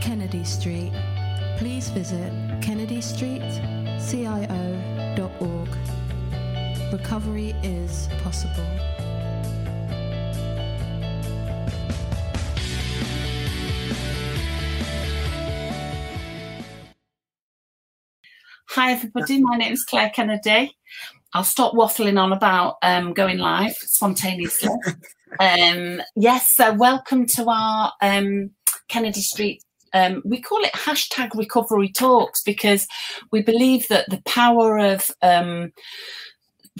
Kennedy Street, please visit kennedystreetcio.org. Recovery is possible. Hi, everybody. My name is Claire Kennedy. I'll stop waffling on about um, going live spontaneously. um, yes, so welcome to our um, Kennedy Street. Um, we call it hashtag recovery talks because we believe that the power of um,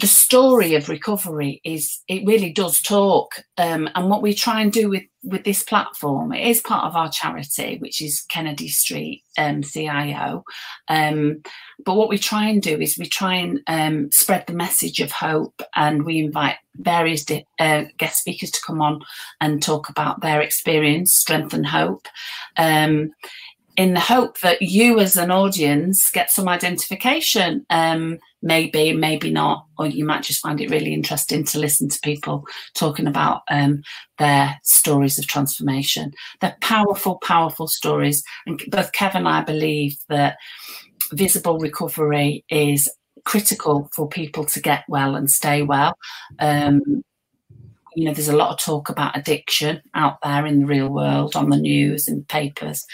the story of recovery is it really does talk um, and what we try and do with with this platform it is part of our charity which is kennedy street um, cio um, but what we try and do is we try and um, spread the message of hope and we invite various uh, guest speakers to come on and talk about their experience strength and hope um, in the hope that you as an audience get some identification um, maybe maybe not or you might just find it really interesting to listen to people talking about um, their stories of transformation they're powerful powerful stories and both kevin and i believe that visible recovery is critical for people to get well and stay well um, you know, there's a lot of talk about addiction out there in the real world, on the news and papers.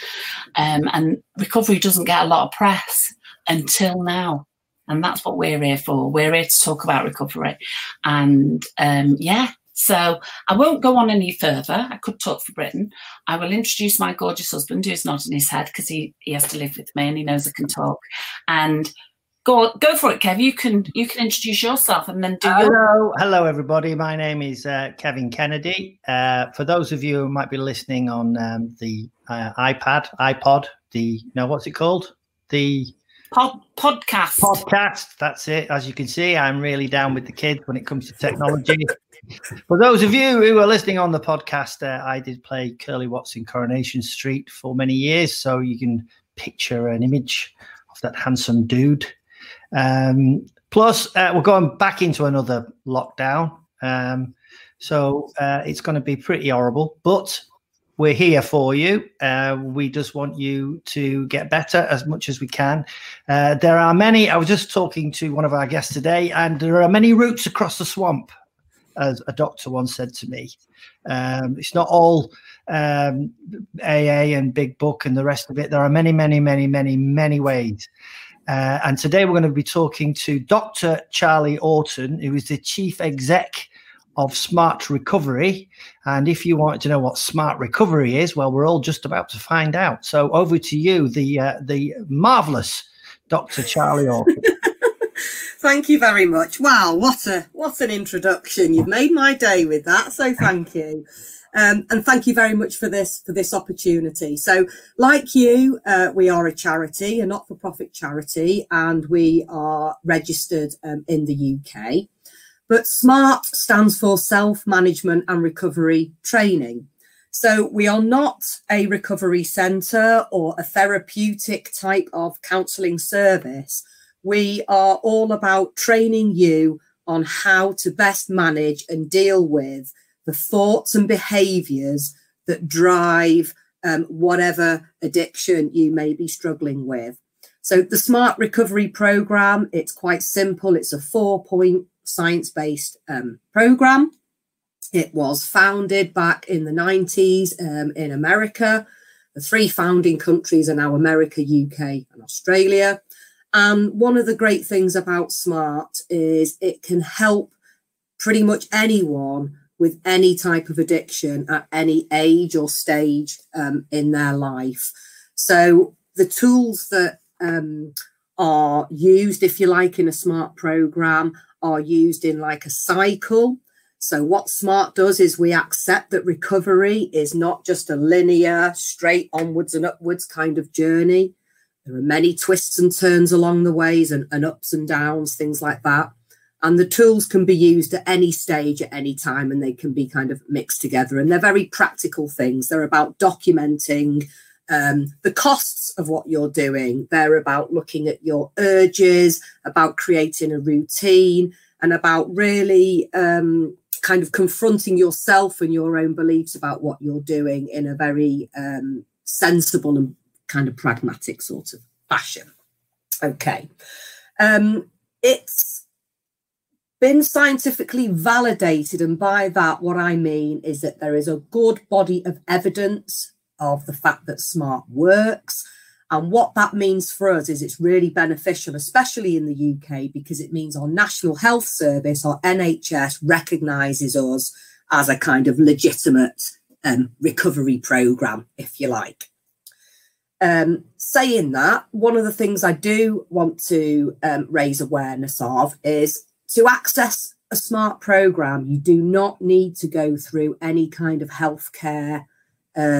Um, and recovery doesn't get a lot of press until now. And that's what we're here for. We're here to talk about recovery. And um, yeah, so I won't go on any further. I could talk for Britain. I will introduce my gorgeous husband, who's nodding his head because he, he has to live with me and he knows I can talk. And go go for it, Kev. You can you can introduce yourself and then do hello, your. Hello, everybody. My name is uh, Kevin Kennedy. Uh, for those of you who might be listening on um, the uh, iPad, iPod, the no, what's it called? The Pod, podcast. Podcast. That's it. As you can see, I'm really down with the kids when it comes to technology. for those of you who are listening on the podcast, uh, I did play Curly Watts in Coronation Street for many years, so you can picture an image of that handsome dude um, plus, uh, we're going back into another lockdown. Um, so uh, it's going to be pretty horrible, but we're here for you. Uh, we just want you to get better as much as we can. Uh, there are many, I was just talking to one of our guests today, and there are many routes across the swamp, as a doctor once said to me. Um, it's not all um, AA and Big Book and the rest of it. There are many, many, many, many, many ways. Uh, and today we're going to be talking to Dr. Charlie Orton, who is the chief exec of Smart Recovery. And if you want to know what Smart Recovery is, well, we're all just about to find out. So over to you, the uh, the marvelous Dr. Charlie Orton. thank you very much. Wow, what a what an introduction! You've made my day with that. So thank you. Um, and thank you very much for this for this opportunity. So, like you, uh, we are a charity, a not-for-profit charity, and we are registered um, in the UK. But SMART stands for Self Management and Recovery Training. So we are not a recovery centre or a therapeutic type of counselling service. We are all about training you on how to best manage and deal with the thoughts and behaviors that drive um, whatever addiction you may be struggling with. So the Smart Recovery Program, it's quite simple. It's a four-point science-based um, program. It was founded back in the 90s um, in America. The three founding countries are now America, UK, and Australia. And one of the great things about SMART is it can help pretty much anyone with any type of addiction at any age or stage um, in their life. So the tools that um, are used, if you like, in a SMART program are used in like a cycle. So what SMART does is we accept that recovery is not just a linear, straight onwards and upwards kind of journey. There are many twists and turns along the ways and, and ups and downs, things like that and the tools can be used at any stage at any time and they can be kind of mixed together and they're very practical things they're about documenting um, the costs of what you're doing they're about looking at your urges about creating a routine and about really um, kind of confronting yourself and your own beliefs about what you're doing in a very um, sensible and kind of pragmatic sort of fashion. Okay. Um, it's been scientifically validated, and by that, what I mean is that there is a good body of evidence of the fact that smart works. And what that means for us is it's really beneficial, especially in the UK, because it means our National Health Service, our NHS, recognises us as a kind of legitimate um, recovery programme, if you like. Um, saying that, one of the things I do want to um, raise awareness of is to access a smart program, you do not need to go through any kind of healthcare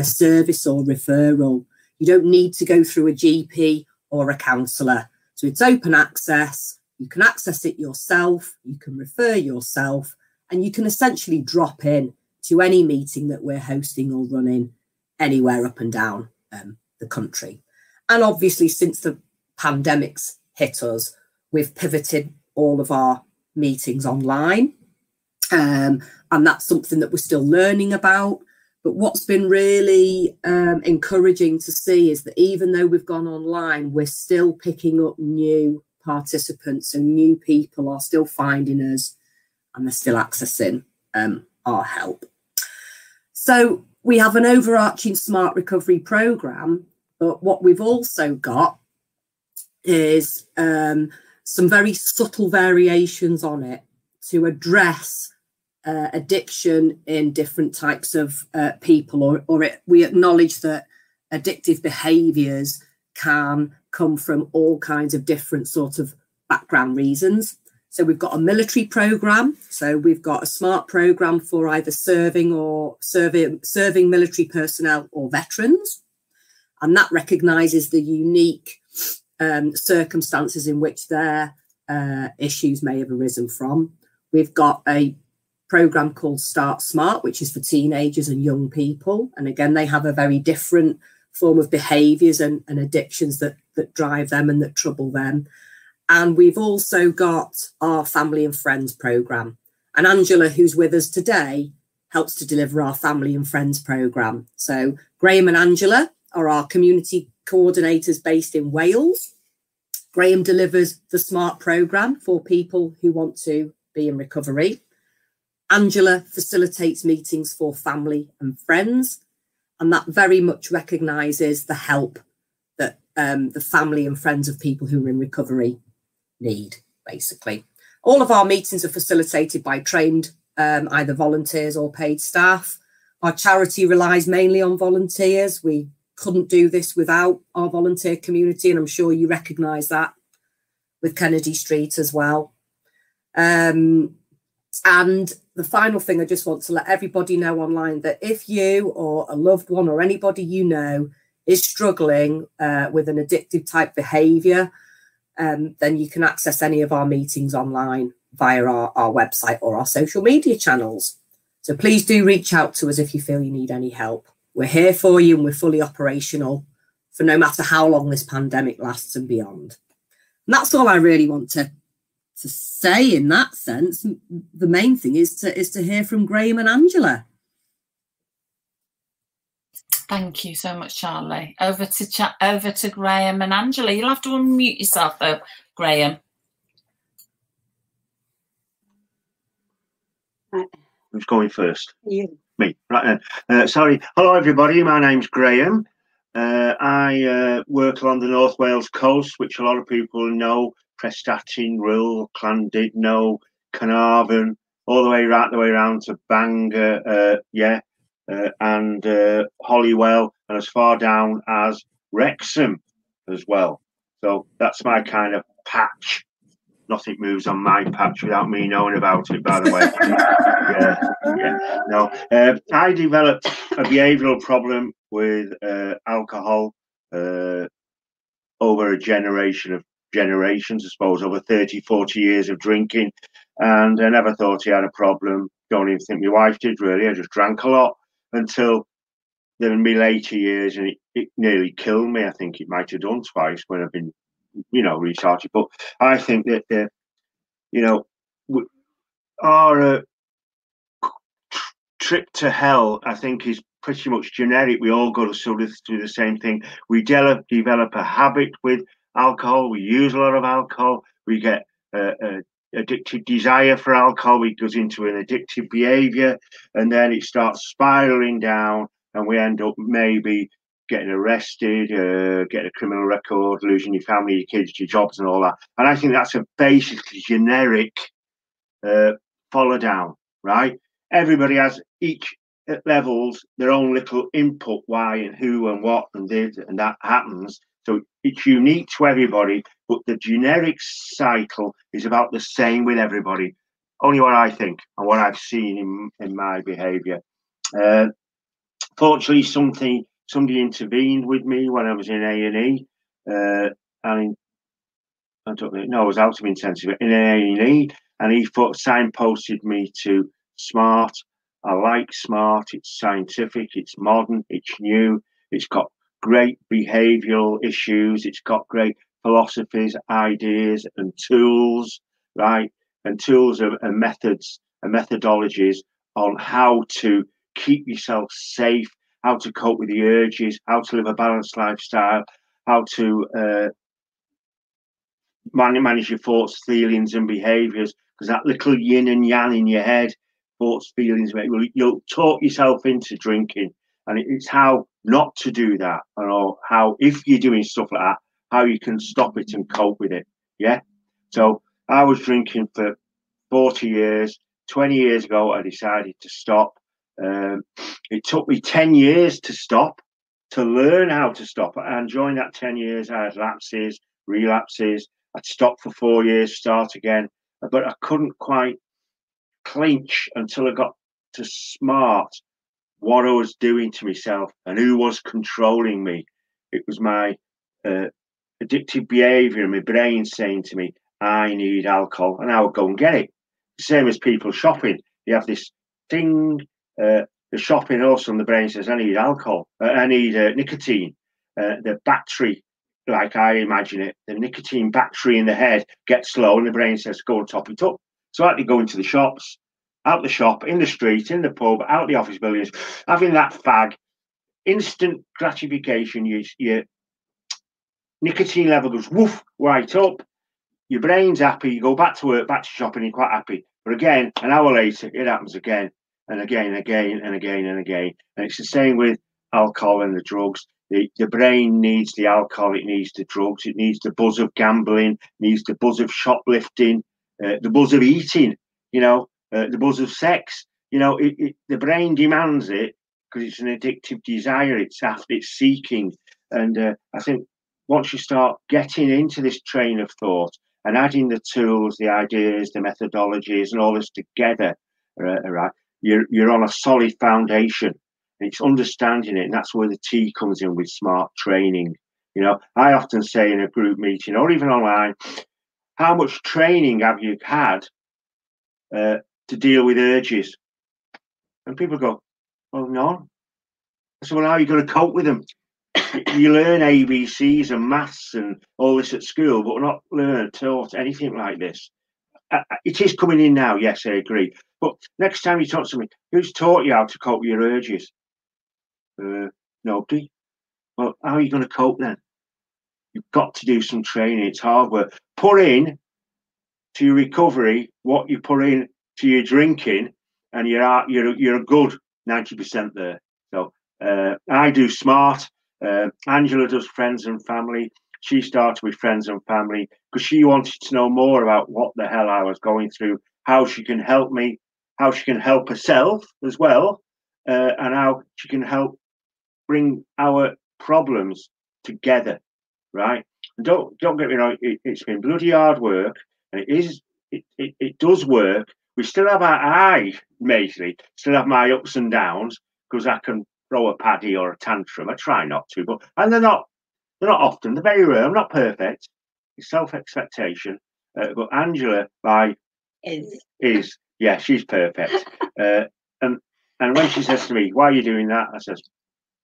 service or referral. You don't need to go through a GP or a counsellor. So it's open access. You can access it yourself. You can refer yourself, and you can essentially drop in to any meeting that we're hosting or running anywhere up and down um, the country. And obviously, since the pandemics hit us, we've pivoted all of our meetings online. Um, and that's something that we're still learning about. But what's been really um, encouraging to see is that even though we've gone online, we're still picking up new participants and new people are still finding us and they're still accessing um, our help. So we have an overarching smart recovery program, but what we've also got is um, some very subtle variations on it to address uh, addiction in different types of uh, people, or, or it, we acknowledge that addictive behaviours can come from all kinds of different sort of background reasons. So we've got a military program. So we've got a smart program for either serving or serving serving military personnel or veterans, and that recognises the unique um, circumstances in which their uh, issues may have arisen from. We've got a program called Start Smart, which is for teenagers and young people. And again, they have a very different form of behaviours and, and addictions that, that drive them and that trouble them. And we've also got our Family and Friends program. And Angela, who's with us today, helps to deliver our Family and Friends program. So Graham and Angela are our community coordinators based in Wales. Graham delivers the SMART program for people who want to be in recovery. Angela facilitates meetings for family and friends, and that very much recognises the help that um, the family and friends of people who are in recovery need, basically. All of our meetings are facilitated by trained um, either volunteers or paid staff. Our charity relies mainly on volunteers. We couldn't do this without our volunteer community, and I'm sure you recognise that with Kennedy Street as well. Um, and the final thing I just want to let everybody know online that if you or a loved one or anybody you know is struggling uh, with an addictive type behaviour, um, then you can access any of our meetings online via our, our website or our social media channels. So please do reach out to us if you feel you need any help. We're here for you and we're fully operational for no matter how long this pandemic lasts and beyond. And that's all I really want to to say in that sense. The main thing is to is to hear from Graham and Angela. Thank you so much, Charlie. Over to chat over to Graham and Angela. You'll have to unmute yourself though, Graham. Who's going first? You. Me. Right then. Uh, sorry. Hello, everybody. My name's Graham. Uh, I uh, work along the North Wales coast, which a lot of people know Prestatyn, Rhyl, Llandudno, Carnarvon, all the way right the way around to Bangor, uh, yeah, uh, and uh, Holywell, and as far down as Wrexham as well. So that's my kind of patch. Nothing moves on my patch without me knowing about it, by the way. yeah, yeah, no. Uh, I developed a behavioural problem with uh, alcohol uh, over a generation of generations, I suppose, over 30, 40 years of drinking. And I never thought he had a problem. Don't even think my wife did, really. I just drank a lot until in my later years, and it, it nearly killed me. I think it might have done twice when I've been, you know, restarted. But I think that, uh, you know, our uh, trip to hell, I think, is pretty much generic. We all go to sort of do the same thing. We develop a habit with alcohol. We use a lot of alcohol. We get uh, uh, addictive desire for alcohol. It goes into an addictive behavior, and then it starts spiraling down, and we end up maybe getting arrested, uh, getting a criminal record, losing your family, your kids, your jobs, and all that. And I think that's a basically generic uh, follow down, right? Everybody has each levels their own little input why and who and what and did and that happens so it's unique to everybody but the generic cycle is about the same with everybody. Only what i think and what i've seen in, in my behavior. Uh, fortunately something somebody intervened with me when i was in a&e uh, and I don't know, no, I was out of intensive in A&E, and he signposted me to Smart, I like smart, it's scientific, it's modern, it's new, it's got great behavioral issues, it's got great philosophies, ideas, and tools, right? And tools and, and methods and methodologies on how to keep yourself safe, how to cope with the urges, how to live a balanced lifestyle, how to uh, manage your thoughts, feelings, and behaviors. Because that little yin and yang in your head thoughts, feelings, you'll talk yourself into drinking. And it's how not to do that, or how if you're doing stuff like that, how you can stop it and cope with it. Yeah. So I was drinking for 40 years. 20 years ago, I decided to stop. Um, it took me 10 years to stop, to learn how to stop. And during that 10 years, I had lapses, relapses. I'd stop for four years, start again. But I couldn't quite clinch until I got to smart what I was doing to myself and who was controlling me. It was my uh, addictive behavior and my brain saying to me, I need alcohol, and I would go and get it. Same as people shopping. You have this thing, uh, the shopping also, and the brain says, I need alcohol, uh, I need uh, nicotine. Uh, the battery, like I imagine it, the nicotine battery in the head gets low, and the brain says, go and top it up. So I had to go into the shops, out the shop, in the street, in the pub, out the office buildings, having that fag, instant gratification. You, your nicotine level goes woof right up. Your brain's happy. You go back to work, back to shopping, you're quite happy. But again, an hour later, it happens again and again and again and again and again. And it's the same with alcohol and the drugs. The, the brain needs the alcohol, it needs the drugs, it needs the buzz of gambling, needs the buzz of shoplifting, uh, the buzz of eating, you know, uh, the buzz of sex. You know, it, it, the brain demands it because it's an addictive desire. It's after, it's seeking, and uh, I think once you start getting into this train of thought and adding the tools, the ideas, the methodologies, and all this together, uh, right, you're you're on a solid foundation. It's understanding it, and that's where the T comes in with smart training. You know, I often say in a group meeting or even online, how much training have you had uh, to deal with urges? And people go, well, none. So, well, how are you going to cope with them? you learn ABCs and maths and all this at school, but we're not learned taught anything like this. Uh, it is coming in now, yes, I agree. But next time you talk to me, who's taught you how to cope with your urges? Uh, nobody. Well, how are you going to cope then? You've got to do some training. It's hard work. Put in to your recovery what you put in to your drinking, and you're out, you're you're a good ninety percent there. So uh, I do smart. Uh, Angela does friends and family. She started with friends and family because she wanted to know more about what the hell I was going through, how she can help me, how she can help herself as well, uh, and how she can help bring our problems together right? And don't don't get me wrong, it, has been bloody hard work, and it is it, it, it does work. We still have our I, majorly, still have my ups and downs because I can throw a paddy or a tantrum. I try not to, but and they're not they're not often. They're very rare. I'm not perfect. It's self expectation. Uh, but Angela, my is is yeah, she's perfect. uh, and and when she says to me, "Why are you doing that?" I says,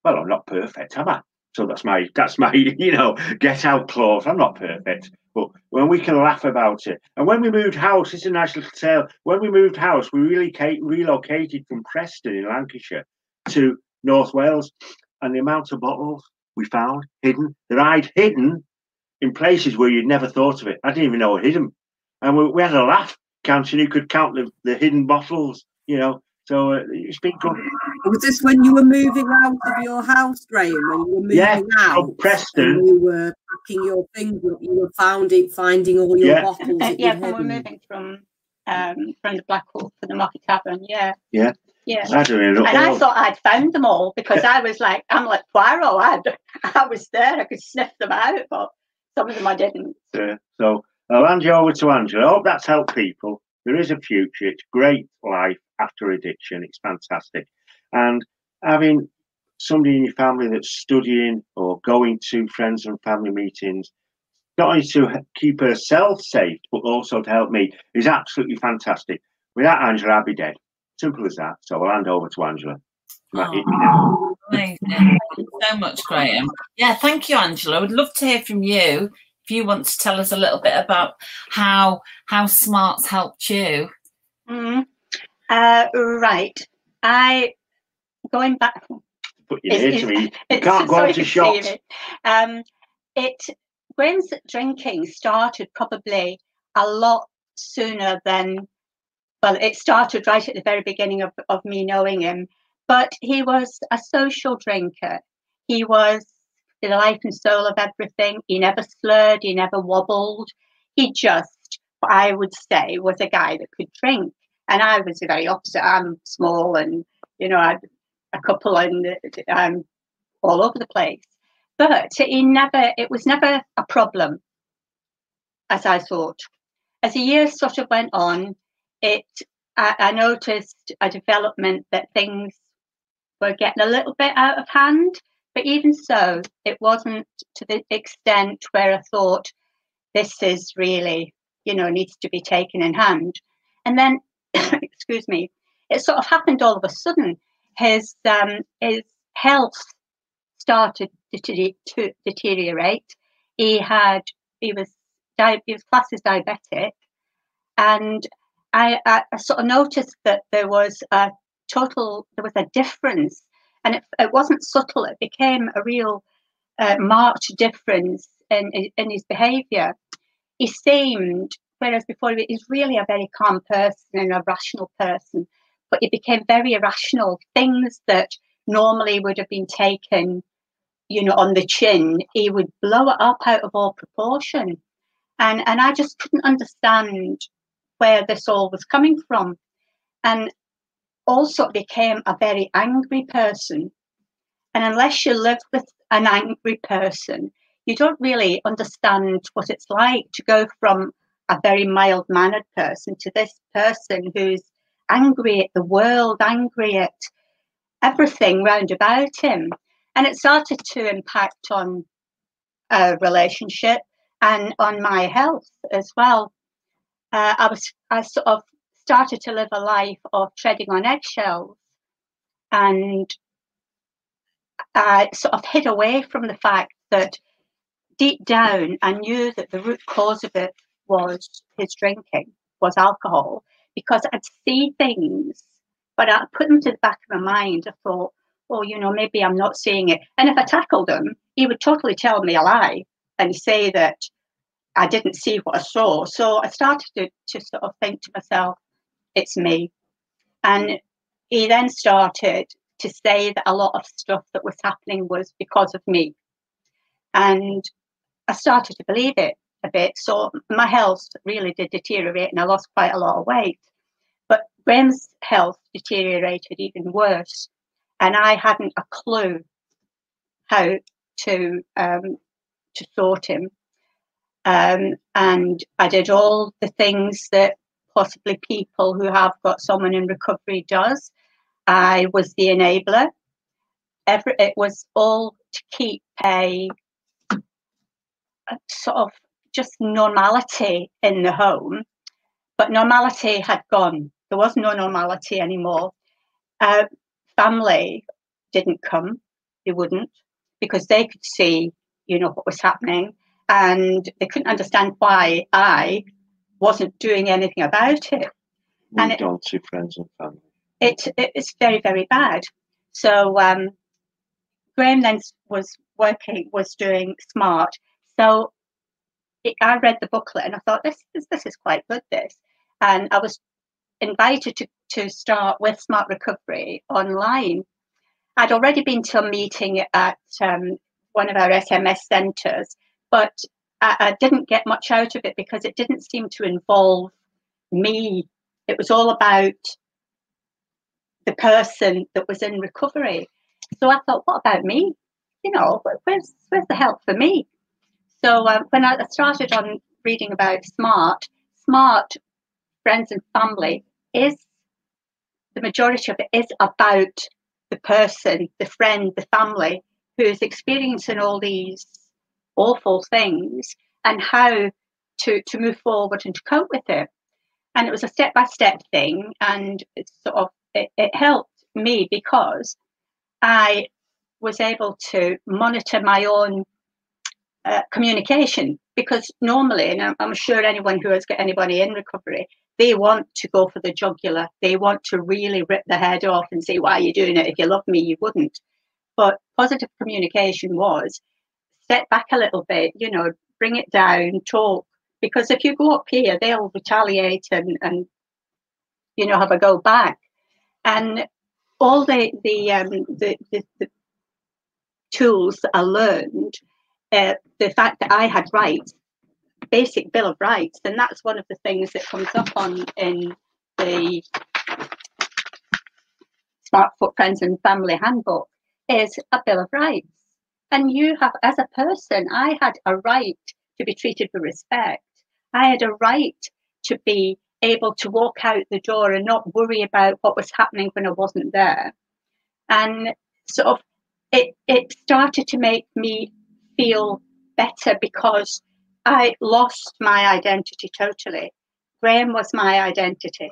"Well, I'm not perfect, am I?" So that's my that's my you know get out clause. I'm not perfect, but when we can laugh about it, and when we moved house, it's a nice little tale. When we moved house, we really relocated from Preston in Lancashire to North Wales, and the amount of bottles we found hidden that I'd hidden in places where you'd never thought of it. I didn't even know I hid them, and we, we had a laugh counting who could count the, the hidden bottles. You know, so uh, it's been good. Was this when you were moving out of your house, Graham? When you were moving Yeah, out, from Preston. and you were packing your things up, you were finding finding all your Yeah. bottles. Uh, yeah, when we're moving from um, from the Blackhawk to the Market Tavern. Yeah. Yeah. Yeah. I don't. And I thought I'd found them all because I was like, I'm like Poirot. I, I was there. I could sniff them out, but some of them I didn't. Uh, so I'll hand you over to Angela. I hope that's helped people. There is a future. It's great life after addiction. It's fantastic. And having somebody in your family that's studying or going to friends and family meetings, not only to keep herself safe, but also to help me, is absolutely fantastic. Without Angela, I'd be dead. Simple as that. So I'll hand over to Angela. Might hit me now. Amazing. Thank you so much, Graham. Yeah, thank you, Angela. I would love to hear from you. If you want to tell us a little bit about how how smarts helped you. Mm. Uh, right. I going back. Put your ear to me. You can't go out to for shops. it. Um, it Graham's drinking started probably a lot sooner than. Well, it started right at the very beginning of, of me knowing him, but he was a social drinker. He was the life and soul of everything. He never slurred. He never wobbled. He just, I would say, was a guy that could drink. And I was the very opposite. I'm small and, you know, I had a couple and um, all over the place. But he never, it was never a problem, as I thought. As the years sort of went on, it I, I noticed a development that things were getting a little bit out of hand. But even so, it wasn't to the extent where I thought this is really, you know, needs to be taken in hand. And then, excuse me, it sort of happened all of a sudden. His um, his health started to, deteriorate. He had he was he was classed as diabetic, and I, I, I sort of noticed that there was a total there was a difference, and it, it wasn't subtle. It became a real uh, marked difference in in his behaviour. He seemed, whereas before he was really a very calm person and a rational person, but he became very irrational. Things that normally would have been taken, you know, on the chin, he would blow it up out of all proportion. And and I just couldn't understand where this all was coming from. And also became a very angry person. And unless you live with an angry person, you don't really understand what it's like to go from a very mild mannered person to this person who's angry at the world, angry at everything round about him. And it started to impact on a relationship and on my health as well. Uh, I was I sort of started to live a life of treading on eggshells and I sort of hid away from the fact that deep down I knew that the root cause of it was his drinking, was alcohol, because I'd see things, but I put them to the back of my mind. I thought, oh, you know, maybe I'm not seeing it. And if I tackled him, he would totally tell me a lie and say that I didn't see what I saw. So I started to, to sort of think to myself, it's me. And he then started to say that a lot of stuff that was happening was because of me. And I started to believe it a bit. So my health really did deteriorate and I lost quite a lot of weight. But Graham's health deteriorated even worse. And I hadn't a clue how to um, to sort him. Um, and I did all the things that possibly people who have got someone in recovery does. I was the enabler. Every, it was all to keep a, a sort of just normality in the home, but normality had gone. There was no normality anymore. Uh, family didn't come; they wouldn't because they could see, you know, what was happening, and they couldn't understand why I wasn't doing anything about it. And Moved it- on to friends and family. it it is very very bad. So um, Graham then was working, was doing smart. So it, I read the booklet and I thought this, this this is quite good. This, and I was invited to to start with Smart Recovery online. I'd already been to a meeting at um, one of our SMS centres, but I, I didn't get much out of it because it didn't seem to involve me. It was all about the person that was in recovery. So I thought, what about me? You know, where's where's the help for me? So uh, when I started on reading about SMART, SMART friends and family is the majority of it is about the person, the friend, the family who is experiencing all these awful things and how to to move forward and to cope with it. And it was a step by step thing, and it sort of it, it helped me because I was able to monitor my own uh, communication because normally, and I'm, sure anyone who has got anybody in recovery, they want to go for the jugular. They want to really rip the head off and say, "Why are you doing it? If you love me, you wouldn't." But positive communication was step back a little bit, you know, bring it down, talk. Because if you go up here, they'll retaliate and, and you know have a go back. And all the the um, the, the, the tools I learned, uh, the fact that I had rights, basic bill of rights, and that's one of the things that comes up on in the Smart Friends and Family Handbook is a bill of rights. And you have, as a person, I had a right to be treated with respect. I had a right to be able to walk out the door and not worry about what was happening when I wasn't there. And sort of it it started to make me feel better because I lost my identity totally. Graham was my identity.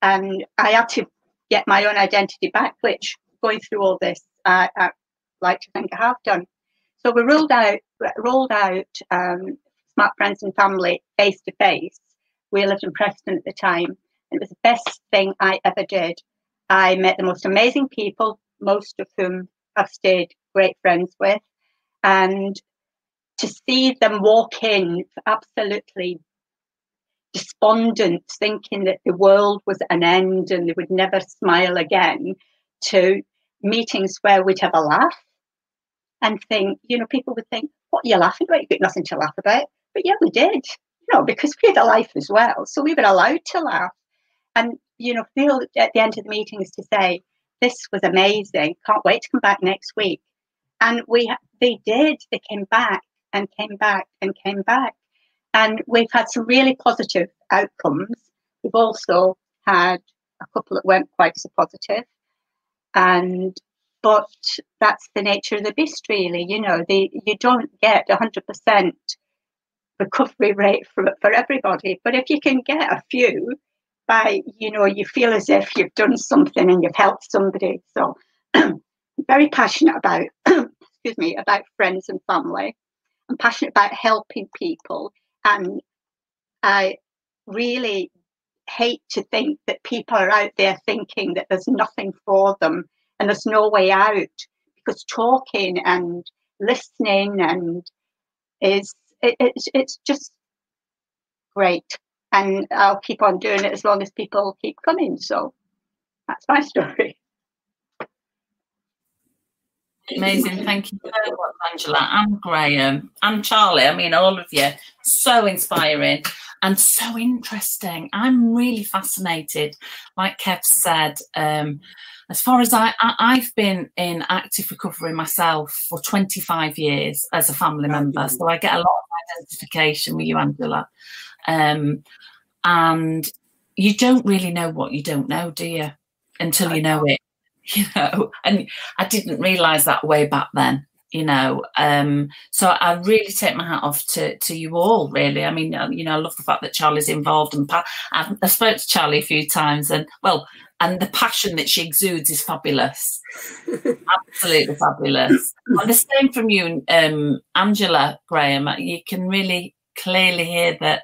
And I had to get my own identity back, which going through all this, I, I like to think I have done. So we rolled out rolled out um, Smart Friends and Family face to face. We lived in Preston at the time, it was the best thing I ever did. I met the most amazing people, most of whom I've stayed great friends with, and to see them walk in absolutely despondent, thinking that the world was an end and they would never smile again, to meetings where we'd have a laugh and think, you know, people would think, what are you laughing about? You've got nothing to laugh about. But yeah, we did, you know, because we had a life as well. So we were allowed to laugh. And, you know, feel at the end of the meetings to say, this was amazing. Can't wait to come back next week. And we, they did. They came back and came back and came back. And we've had some really positive outcomes. We've also had a couple that weren't quite so positive. And but that's the nature of the beast, really. You know, the, you don't get 100% recovery rate for, for everybody. But if you can get a few by, you know, you feel as if you've done something and you've helped somebody. So, very passionate about, excuse me, about friends and family. I'm passionate about helping people. And I really hate to think that people are out there thinking that there's nothing for them and there's no way out because talking and listening and is it, it's it's just great and I'll keep on doing it as long as people keep coming so that's my story Amazing. Thank you so much, Angela and Graham and Charlie. I mean, all of you. So inspiring and so interesting. I'm really fascinated. Like Kev said, um, as far as I, I, have been in active recovery myself for 25 years as a family member. So I get a lot of identification with you, Angela. Um, and you don't really know what you don't know, do you? Until you know it. you know, and I didn't realize that way back then, you know. Um, so I really take my hat off to, to you all, really. I mean, uh, you know, I love the fact that Charlie's involved and pa- I've, I spoke to Charlie a few times and, well, and the passion that she exudes is fabulous. Absolutely fabulous. And the same from you, um, Angela Graham. You can really clearly hear that,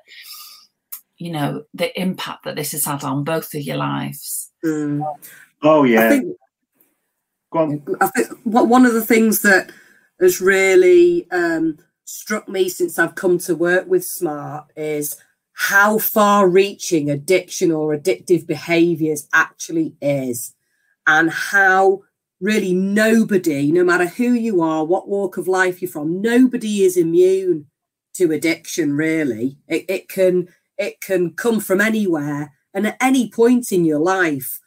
you know, the impact that this has had on both of your lives. Mm. Oh, yeah. Go on. I think one of the things that has really um, struck me since I've come to work with Smart is how far reaching addiction or addictive behaviors actually is, and how really nobody, no matter who you are, what walk of life you're from, nobody is immune to addiction, really. It, it can it can come from anywhere and at any point in your life.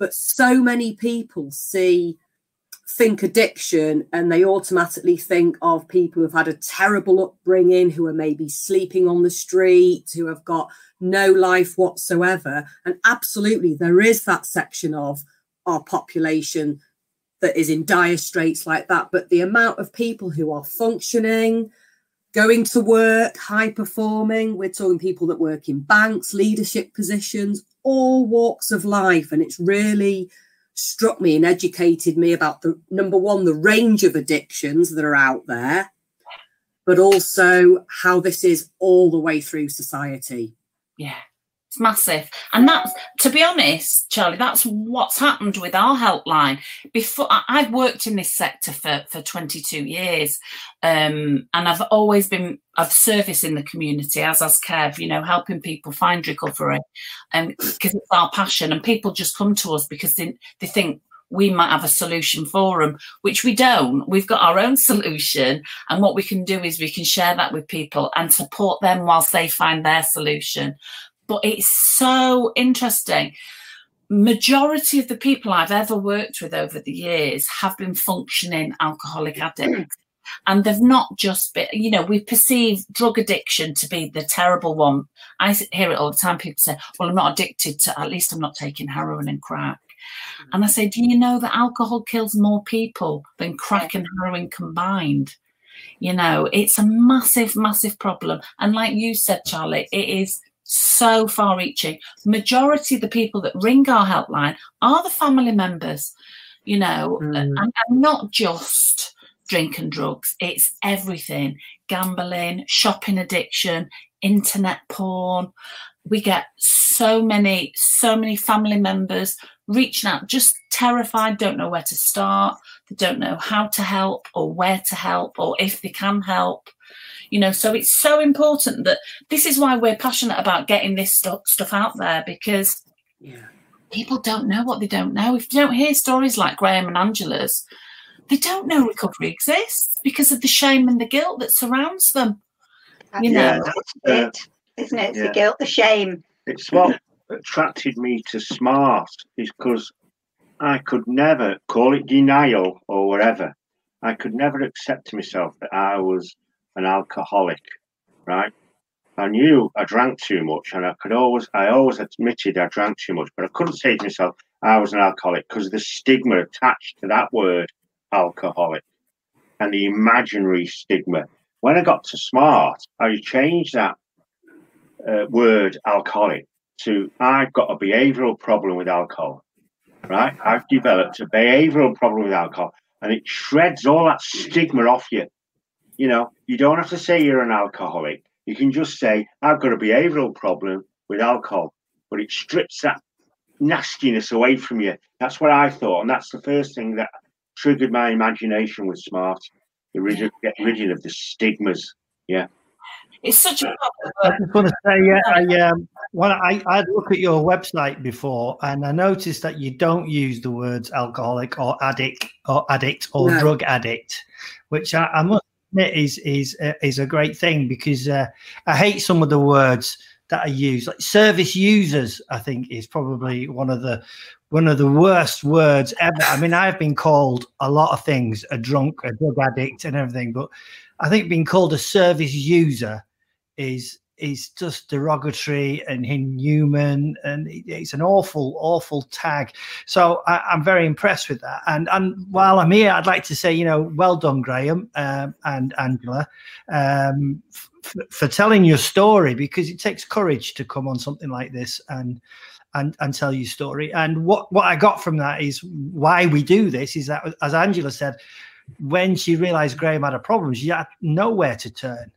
But so many people see think addiction and they automatically think of people who've had a terrible upbringing, who are maybe sleeping on the street, who have got no life whatsoever. And absolutely, there is that section of our population that is in dire straits like that. But the amount of people who are functioning, going to work, high performing, we're talking people that work in banks, leadership positions, all walks of life. And it's really struck me and educated me about the number one, the range of addictions that are out there, but also how this is all the way through society. Yeah. It's massive. And that's, to be honest, Charlie, that's what's happened with our helpline. Before I've worked in this sector for, for 22 years. Um, and I've always been of service in the community, as has Kev, you know, helping people find recovery. And um, because it's our passion and people just come to us because they, they think we might have a solution for them, which we don't. We've got our own solution. And what we can do is we can share that with people and support them whilst they find their solution but it's so interesting. Majority of the people I've ever worked with over the years have been functioning alcoholic addicts. And they've not just been, you know, we perceive drug addiction to be the terrible one. I hear it all the time. People say, well, I'm not addicted to, at least I'm not taking heroin and crack. Mm. And I say, do you know that alcohol kills more people than crack and heroin combined? You know, it's a massive, massive problem. And like you said, Charlie, it is so far reaching. Majority of the people that ring our helpline are the family members, you know, mm. and, and not just drink and drugs, it's everything gambling, shopping addiction, internet porn. We get so many, so many family members reaching out, just terrified, don't know where to start, they don't know how to help or where to help or if they can help you know so it's so important that this is why we're passionate about getting this stuff, stuff out there because yeah. people don't know what they don't know. If you don't hear stories like graham and angela's they don't know recovery exists because of the shame and the guilt that surrounds them you know. yeah, it, isn't it? It's yeah. the guilt the shame. It's what attracted me to smart is because i could never call it denial or whatever. I could never accept to myself that i was an alcoholic, right? I knew I drank too much, and I could always, I always admitted I drank too much, but I couldn't say to myself I was an alcoholic because of the stigma attached to that word, alcoholic, and the imaginary stigma. When I got to smart, I changed that uh, word alcoholic to I've got a behavioural problem with alcohol, right? I've developed a behavioural problem with alcohol, and it shreds all that stigma off you you know, you don't have to say you're an alcoholic. You can just say, I've got a behavioral problem with alcohol, but it strips that nastiness away from you. That's what I thought. And that's the first thing that triggered my imagination with smart. Get rid of, get rid of the stigmas. Yeah. It's such a I just want to say, yeah, I, um, well, I, I look at your website before and I noticed that you don't use the words alcoholic or addict or addict or no. drug addict, which I, I must is is uh, is a great thing because uh, I hate some of the words that are used. Like service users, I think is probably one of the one of the worst words ever. I mean, I've been called a lot of things, a drunk, a drug addict, and everything, but I think being called a service user is is just derogatory and inhuman, and it's an awful, awful tag. So I, am very impressed with that. And and while I'm here, I'd like to say, you know, well done, Graham um, and Angela, um, f- for telling your story because it takes courage to come on something like this and. And, and tell your story. And what, what I got from that is why we do this is that, as Angela said, when she realized Graham had a problem, she had nowhere to turn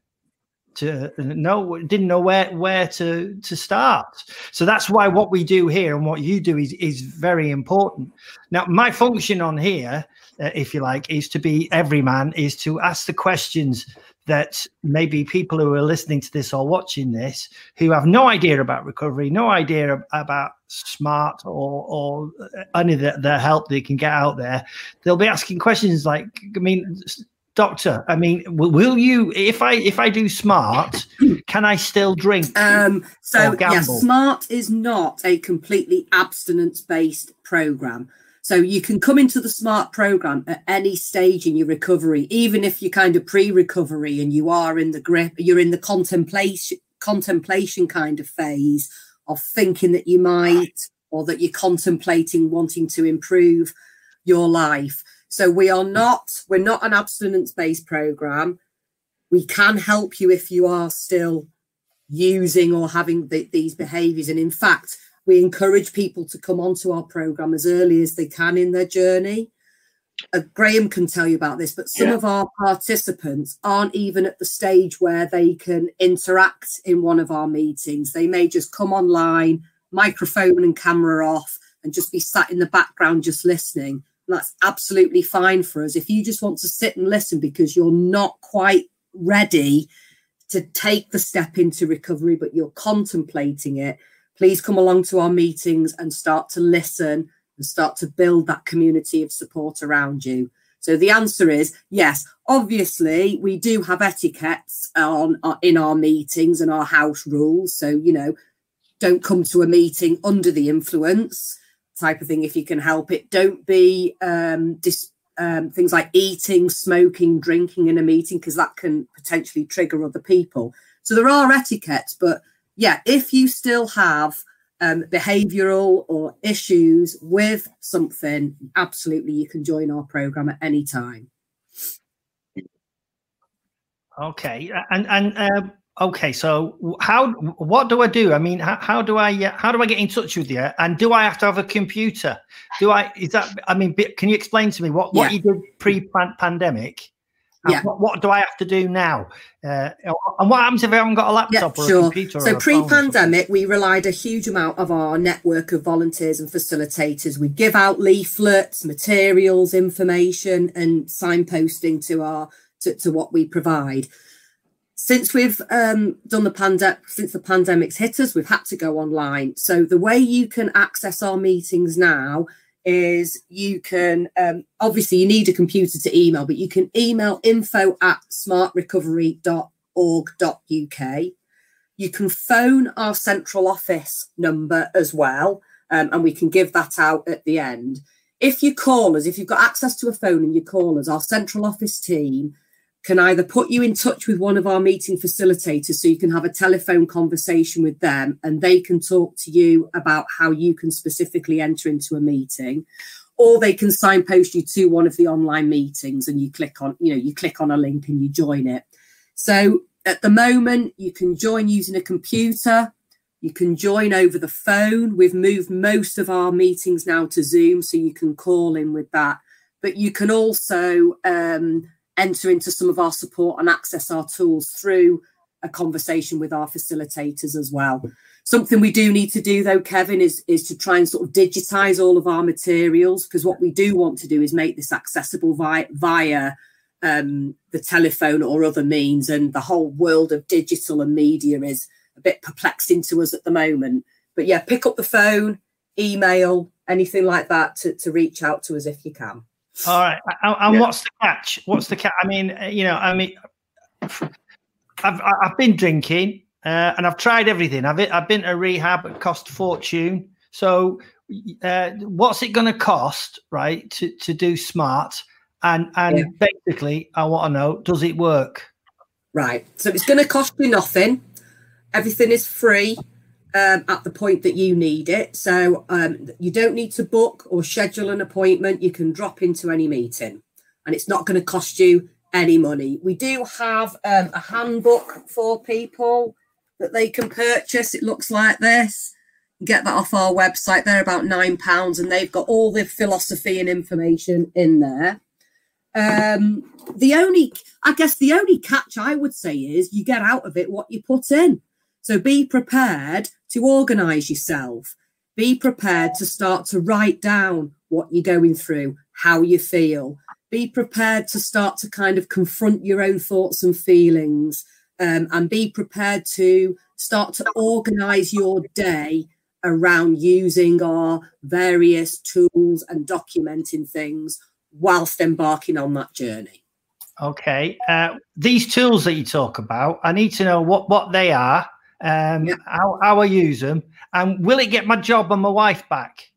to know didn't know where where to to start. So that's why what we do here and what you do is is very important. Now my function on here uh, if you like is to be every man is to ask the questions that maybe people who are listening to this or watching this who have no idea about recovery no idea about smart or or any of the, the help they can get out there they'll be asking questions like i mean doctor i mean will you if i if i do smart can i still drink um so yes smart is not a completely abstinence based program. So you can come into the smart program at any stage in your recovery even if you're kind of pre-recovery and you are in the grip you're in the contemplation contemplation kind of phase of thinking that you might or that you're contemplating wanting to improve your life so we are not, we're not an abstinence-based program. We can help you if you are still using or having the, these behaviors. And in fact, we encourage people to come onto our program as early as they can in their journey. Uh, Graham can tell you about this, but some yeah. of our participants aren't even at the stage where they can interact in one of our meetings. They may just come online, microphone and camera off, and just be sat in the background just listening that's absolutely fine for us. If you just want to sit and listen because you're not quite ready to take the step into recovery, but you're contemplating it, please come along to our meetings and start to listen and start to build that community of support around you. So the answer is yes. Obviously, we do have etiquettes on uh, in our meetings and our house rules. So you know, don't come to a meeting under the influence type of thing if you can help it. Don't be um, dis- um, things like eating, smoking, drinking in a meeting because that can potentially trigger other people. So there are etiquettes, but yeah, if you still have um, behavioural or issues with something, absolutely you can join our program at any time. Okay, and and um, Okay, so how what do I do? I mean, how, how do I uh, how do I get in touch with you? And do I have to have a computer? Do I is that I mean, can you explain to me what what yeah. you did pre pandemic? Yeah. What, what, do I have to do now? Uh, and what happens if I haven't got a laptop yeah, or sure. a computer? So pre-pandemic, we relied a huge amount of our network of volunteers and facilitators. We give out leaflets, materials, information, and signposting to our to, to what we provide since we've um, done the pandemic, since the pandemic's hit us, we've had to go online. So the way you can access our meetings now is you can um, obviously you need a computer to email, but you can email info at smartrecovery.org.uk. You can phone our central office number as well, um, and we can give that out at the end. If you call us, if you've got access to a phone and you call us, our central office team can either put you in touch with one of our meeting facilitators so you can have a telephone conversation with them and they can talk to you about how you can specifically enter into a meeting or they can signpost you to one of the online meetings and you click on you know you click on a link and you join it. So at the moment you can join using a computer you can join over the phone. We've moved most of our meetings now to zoom so you can call in with that. But you can also um, enter into some of our support and access our tools through a conversation with our facilitators as well. Something we do need to do though, Kevin, is, is to try and sort of digitize all of our materials because what we do want to do is make this accessible via, via um, the telephone or other means. And the whole world of digital and media is a bit perplexing to us at the moment. But yeah, pick up the phone, email, anything like that to, to reach out to us if you can. All right. And, yeah. what's the catch? What's the catch? I mean, uh, you know, I mean, I've I've been drinking uh, and I've tried everything. I've I've been to rehab. It cost a fortune. So, uh, what's it going to cost, right, to to do smart? And and yeah. basically, I want to know, does it work? Right. So it's going to cost you nothing. Everything is free um, at the point that you need it. So um, you don't need to book or schedule an appointment. You can drop into any meeting and it's not going to cost you any money. We do have um, a handbook for people that they can purchase. It looks like this. Get that off our website. They're about nine pounds and they've got all the philosophy and information in there. Um, the only, I guess, the only catch I would say is you get out of it what you put in. So be prepared to organise yourself. Be prepared to start to write down what you're going through, how you feel. Be prepared to start to kind of confront your own thoughts and feelings, um, and be prepared to start to organise your day around using our various tools and documenting things whilst embarking on that journey. Okay. Uh, these tools that you talk about, I need to know what, what they are, um, yeah. how, how I use them, and will it get my job and my wife back?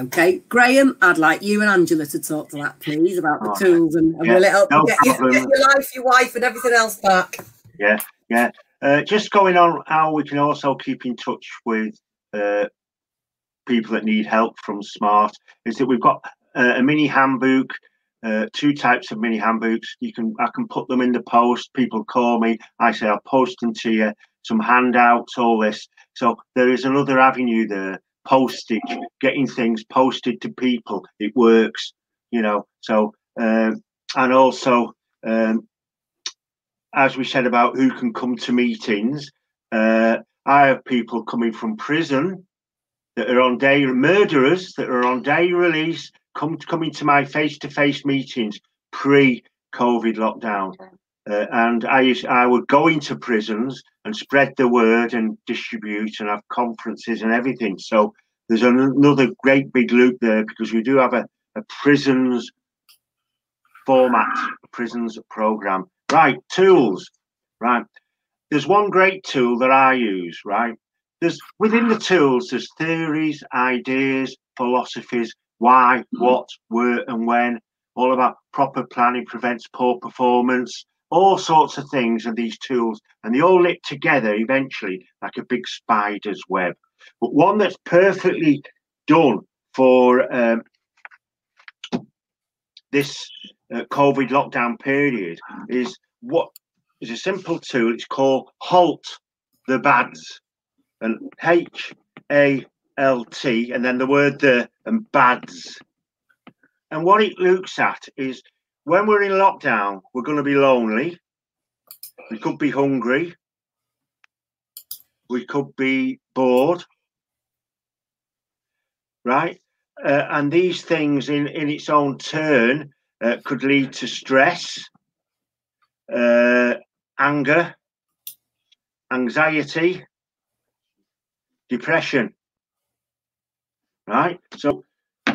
Okay, Graham, I'd like you and Angela to talk to that, please, about the tools and, and yeah, will it help no you get, you get, your life, your wife, and everything else back? Yeah, yeah. Uh, just going on how we can also keep in touch with uh, people that need help from Smart is that we've got uh, a mini handbook, uh, two types of mini handbooks. You can I can put them in the post. People call me. I say I'll post them to you. Some handouts, all this. So there is another avenue there. Postage, getting things posted to people. It works, you know. So um, and also um, as we said about who can come to meetings, uh, I have people coming from prison that are on day murderers that are on day release come coming to my face-to-face meetings pre-COVID lockdown. Uh, and I I would go into prisons and spread the word and distribute and have conferences and everything. So there's another great big loop there because we do have a, a prisons format, prisons program. Right, tools. Right. There's one great tool that I use, right? There's within the tools, there's theories, ideas, philosophies, why, what, where, and when, all about proper planning prevents poor performance, all sorts of things and these tools, and they all knit together eventually like a big spider's web. But one that's perfectly done for um, this uh, COVID lockdown period is what is a simple tool. It's called Halt the Bads, and H A L T, and then the word the and bads. And what it looks at is when we're in lockdown, we're going to be lonely. We could be hungry. We could be bored. Right? Uh, and these things, in, in its own turn, uh, could lead to stress, uh, anger, anxiety, depression. Right? So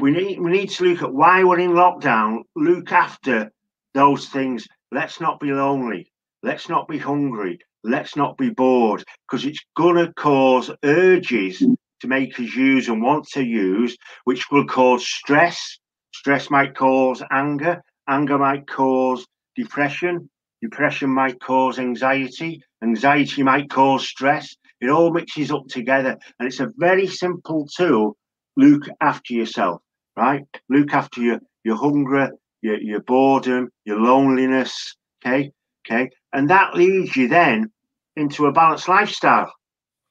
we need we need to look at why we're in lockdown, look after those things. Let's not be lonely. Let's not be hungry. Let's not be bored because it's going to cause urges to make us use and want to use, which will cause stress. Stress might cause anger. Anger might cause depression. Depression might cause anxiety. Anxiety might cause stress. It all mixes up together. And it's a very simple tool. Look after yourself, right? Look after your, your hunger, your, your boredom, your loneliness. Okay. Okay. And that leads you then into a balanced lifestyle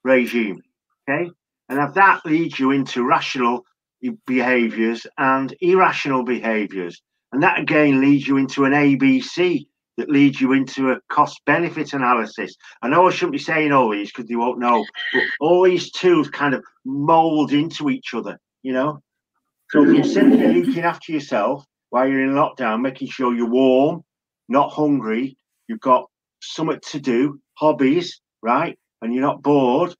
regime. Okay. And if that leads you into rational behaviors and irrational behaviors. And that again leads you into an ABC that leads you into a cost benefit analysis. I know I shouldn't be saying all these because you won't know, but all these tools kind of mold into each other, you know? So you're simply looking after yourself while you're in lockdown, making sure you're warm, not hungry, you've got something to do, hobbies, right? And you're not bored,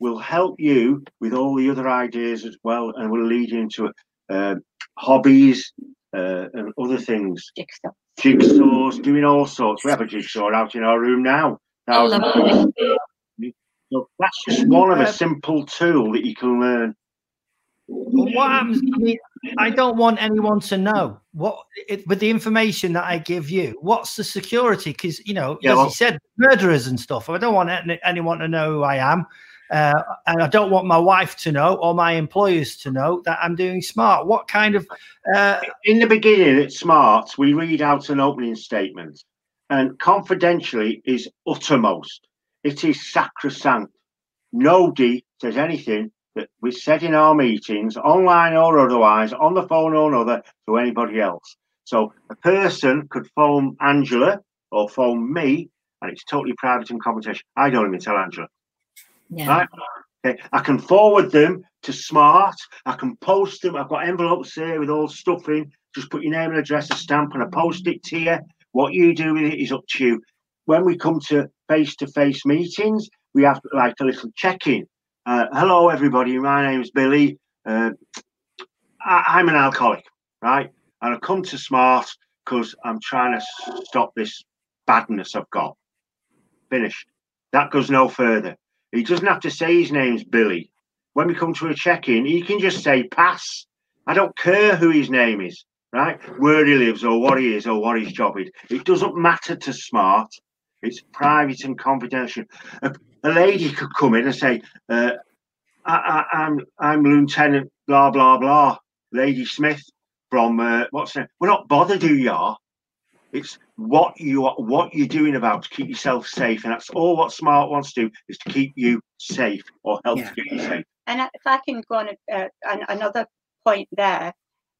will help you with all the other ideas as well and will lead you into uh, hobbies uh, and other things. Jigsaw jigsaws, doing all sorts. We have a jigsaw out in our room now. now so that's just one of a simple tool that you can learn. What happens? I, mean, I don't want anyone to know what it, with the information that I give you. What's the security? Because you know, yeah, as well, you said, murderers and stuff. I don't want anyone to know who I am. Uh, and I don't want my wife to know or my employers to know that I'm doing smart. What kind of. Uh... In the beginning at Smart, we read out an opening statement, and confidentially is uttermost. It is sacrosanct. Nobody says anything we said in our meetings, online or otherwise, on the phone or another, to anybody else. So a person could phone Angela or phone me, and it's totally private and confidential. I don't even tell Angela. Yeah. Right? Okay. I can forward them to Smart. I can post them. I've got envelopes here with all stuff in. Just put your name and address, a stamp, and a post it to you. What you do with it is up to you. When we come to face-to-face meetings, we have like a little check-in. Uh, hello, everybody. My name is Billy. Uh, I, I'm an alcoholic, right? And I come to Smart because I'm trying to stop this badness I've got. Finished. That goes no further. He doesn't have to say his name's Billy. When we come to a check-in, he can just say pass. I don't care who his name is, right? Where he lives or what he is or what his job is. It doesn't matter to Smart. It's private and confidential. A, a lady could come in and say, uh, I, I, I'm I'm Lieutenant blah blah blah, Lady Smith from uh, what's name? We're not bothered who you are. It's what you are, what you're doing about to keep yourself safe, and that's all what Smart wants to do is to keep you safe or help Yeah. to keep you safe. And if I can go on a, uh, an, another point there,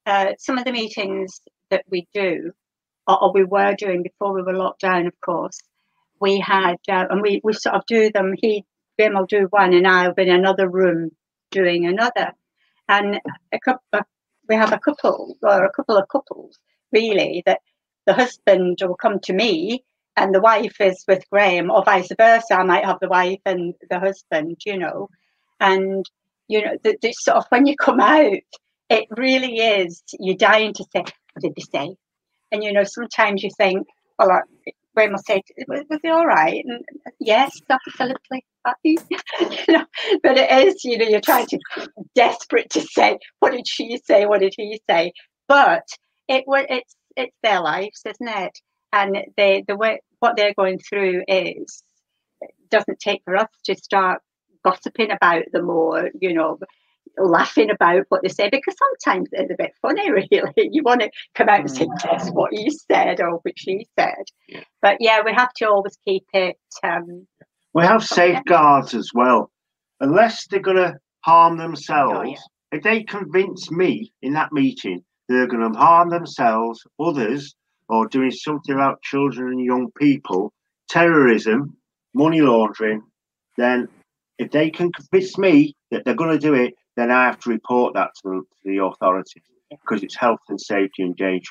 uh, some of the meetings that we do, or, or we were doing before we were locked down, of course, we had, uh, and we, we sort of do them. He, Graham will do one, and I'll be in another room doing another. And a couple, we have a couple, or a couple of couples, really, that the husband will come to me and the wife is with Graham, or vice versa. I might have the wife and the husband, you know. And, you know, the, the sort of when you come out, it really is, you're dying to say, what did they say? And, you know, sometimes you think, well, Graham will say, was, was all right? And yes, absolutely you know, but it is, you know, you're trying to, desperate to say, what did she say? What did he say? But it was, it's, it's their lives, isn't it? And they, the way, what they're going through is, doesn't take for us to start gossiping about them or, you know, laughing about what they say because sometimes it's a bit funny, really. You want to come out and say, guess what he said or what she said. Yeah. But yeah, we have to always keep it. Um, We have safeguards as well. Unless they're going to harm themselves, Oh, yeah. if they convince me in that meeting they're going to harm themselves, others, or doing something about children and young people, terrorism, money laundering, then if they can convince me that they're going to do it, then I have to report that to the, to the authorities because it's health and safety and danger.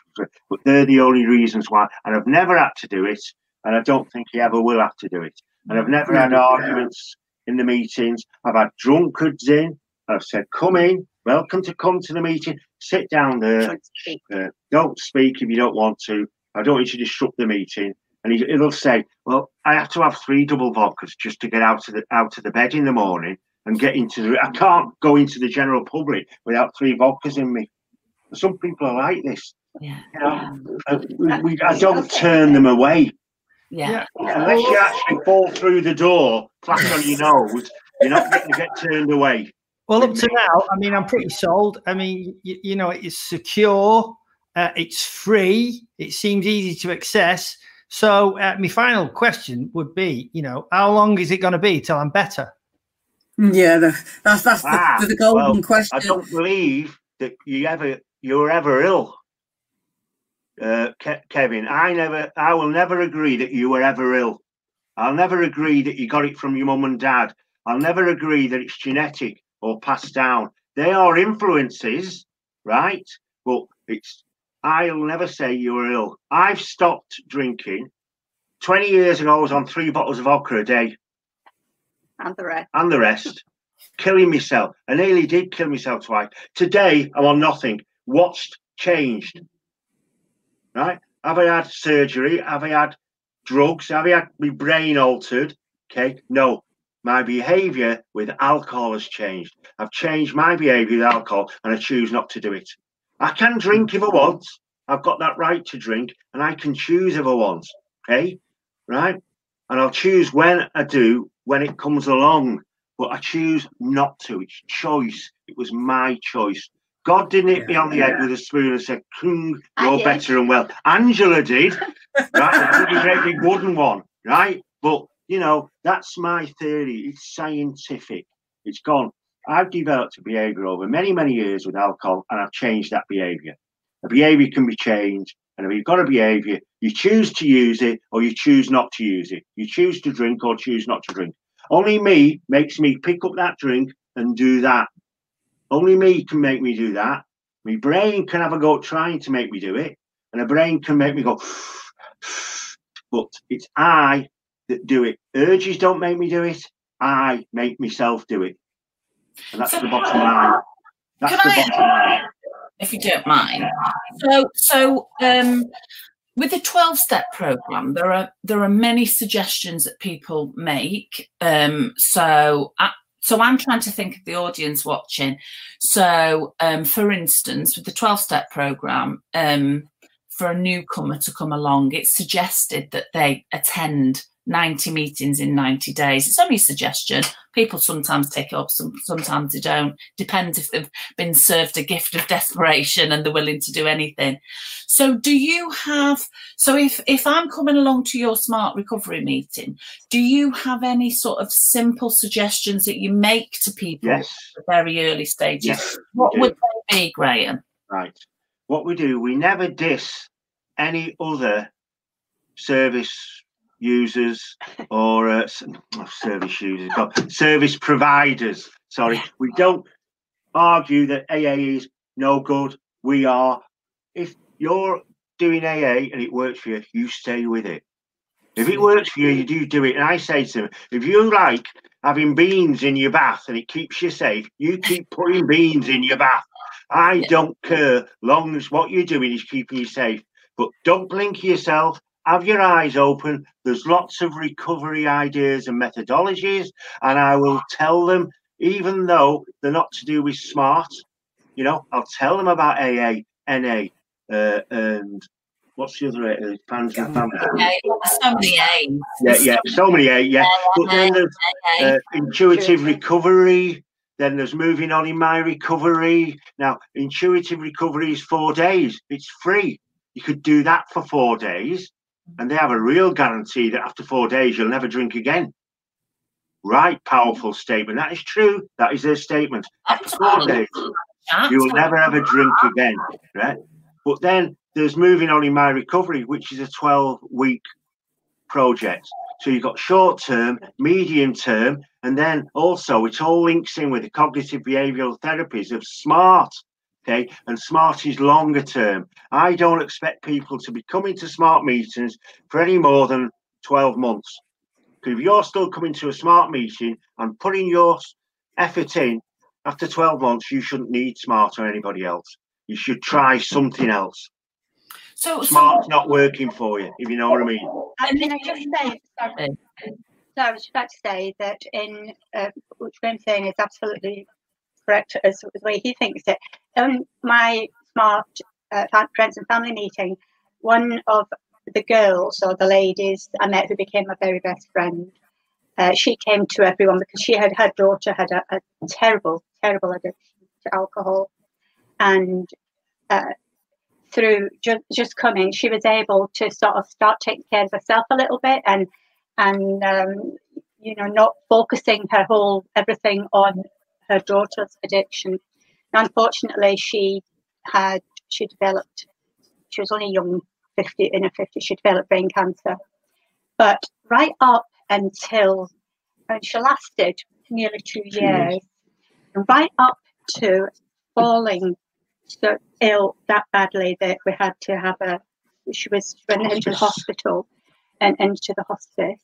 But they're the only reasons why. And I've never had to do it, and I don't think he ever will have to do it. And I've never had arguments in the meetings. I've had drunkards in. I've said, "Come in, welcome to come to the meeting. Sit down there. shouldn't speak. Uh, don't speak if you don't want to. I don't want you to disrupt the meeting." And he, he'll say, "Well, I have to have three double vodkas just to get out of the out of the bed in the morning and get into the. I can't go into the general public without three vodkas in me." Some people are like this. Yeah. You know, Uh, we, we, I don't turn them away Yeah. unless you actually fall through the door, flat on your nose. You're not going to get turned away. Well, up to now, I mean, I'm pretty sold. I mean, you, you know, it's secure, uh, it's free, it seems easy to access. So, uh, my final question would be, you know, how long is it going to be till I'm better? Yeah, the, that's that's Ah, the, the golden well, question. I don't believe that you ever you were ever ill, uh, Ke- Kevin. I never, I will never agree that you were ever ill. I'll never agree that you got it from your mum and dad. I'll never agree that it's genetic or passed down. They are influences, right? But it's. I'll never say you were ill. I've stopped drinking. Twenty years ago, I was on three bottles of vodka a day And the rest. and the rest, killing myself. I nearly did kill myself twice. Today, I'm on nothing. What's changed? Right? Have I had surgery? Have I had drugs? Have I had my brain altered? Okay, no. My behavior with alcohol has changed. I've changed my behavior with alcohol and I choose not to do it. I can drink if I want. I've got that right to drink and I can choose if I want. Okay, right? And I'll choose when I do when it comes along but I choose not to. It's choice. It was my choice. God didn't hit me on the head with a spoon and said, "Kung, you're did. better and well." Angela did, right? A great big wooden one, right? But you know, that's my theory. It's scientific. It's gone. I've developed a behaviour over many, many years with alcohol, and I've changed that behaviour. A behaviour can be changed. And if you've got a behaviour, you choose to use it or you choose not to use it. You choose to drink or choose not to drink. Only me makes me pick up that drink and do that. Only me can make me do that. My brain can have a go trying to make me do it, and a brain can make me go, but it's I that do it. Urges don't make me do it. I make myself do it. And that's So- the bottom line. That's the I- bottom line. If you don't mind. So, so um, with the twelve step program, there are there are many suggestions that people make. Um, so, I, so I'm trying to think of the audience watching. So, um, for instance, with the twelve step program, um, for a newcomer to come along, it's suggested that they attend 90 meetings in 90 days. It's only a suggestion. People sometimes take it up, some, sometimes they don't. Depends if they've been served a gift of desperation and they're willing to do anything. So do you have so if if I'm coming along to your smart recovery meeting, do you have any sort of simple suggestions that you make to people Yes. at the very early stages? Yes. What would they be, Graham? Right. What we do, we never diss any other service users or uh, service users, service providers. Sorry, we don't argue that AA is no good. We are. If you're doing AA and it works for you, you stay with it. If it works for you, you do do it. And I say to them, if you like having beans in your bath and it keeps you safe, you keep putting beans in your bath. I Yeah. don't care, long as what you're doing is keeping you safe. But don't blink yourself. Have your eyes open. There's lots of recovery ideas and methodologies, and I will tell them, even though they're not to do with smart. You know, I'll tell them about AA, NA, uh, and what's the other? Uh, fans and family. Yeah, so many A's. Yeah, yeah, so many A, yeah. But then there's uh, intuitive recovery. Then there's moving on in my recovery. Now, intuitive recovery is four days. It's free. You could do that for four days, and they have a real guarantee that after four days you'll never drink again. Right, powerful statement. That is true. That is their statement. After four days, you will never ever drink again. Right. But then there's moving on in my recovery, which is a 12 week project. So you've got short term, medium term, and then also it all links in with the cognitive behavioral therapies of SMART. Okay, and SMART is longer term. I don't expect people to be coming to SMART meetings for any more than 12 months. Because if you're still coming to a SMART meeting and putting your effort in after 12 months, you shouldn't need SMART or anybody else. You should try something else. So, so Smart's not working for you, if you know what I mean. And can I just say, sorry, so I was just about to say that in uh, which I'm saying is absolutely correct as the way he thinks it. On my smart uh, friends and family meeting, one of the girls or the ladies I met who became my very best friend, uh, she came to everyone because she had her daughter had a, a terrible, terrible addiction to alcohol, and uh, through just just coming, she was able to sort of start taking care of herself a little bit and and um, you know not focusing her whole everything on her daughter's addiction. Unfortunately, she had she developed. She was only young, fifty in her fifties. She developed brain cancer, but right up until and she lasted nearly two years, and right up to falling so ill that badly that we had to have a. She was went into the hospital and into the hospice,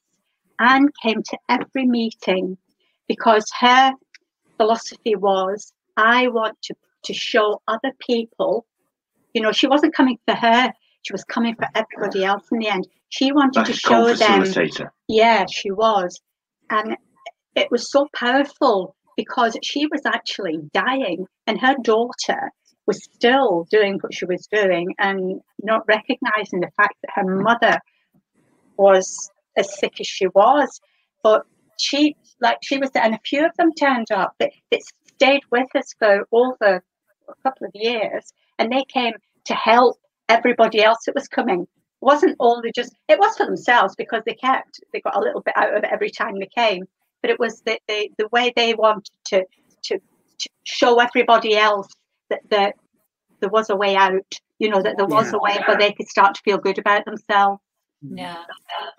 and came to every meeting because her philosophy was, I want to to show other people. You know, she wasn't coming for her; she was coming for everybody else. In the end, she wanted to show them yeah, she was. And it was so powerful because she was actually dying and her daughter was still doing what she was doing and not recognizing the fact that her mother was as sick as she was. But she, like, she was there, and a few of them turned up that, that stayed with us for over a couple of years and they came to help everybody else that was coming It wasn't only just it was for themselves because they kept they got a little bit out of it every time they came but it was the the, the way they wanted to, to to show everybody else that that there was a way out you know, that there was Yeah. a way where they could start to feel good about themselves. Yeah,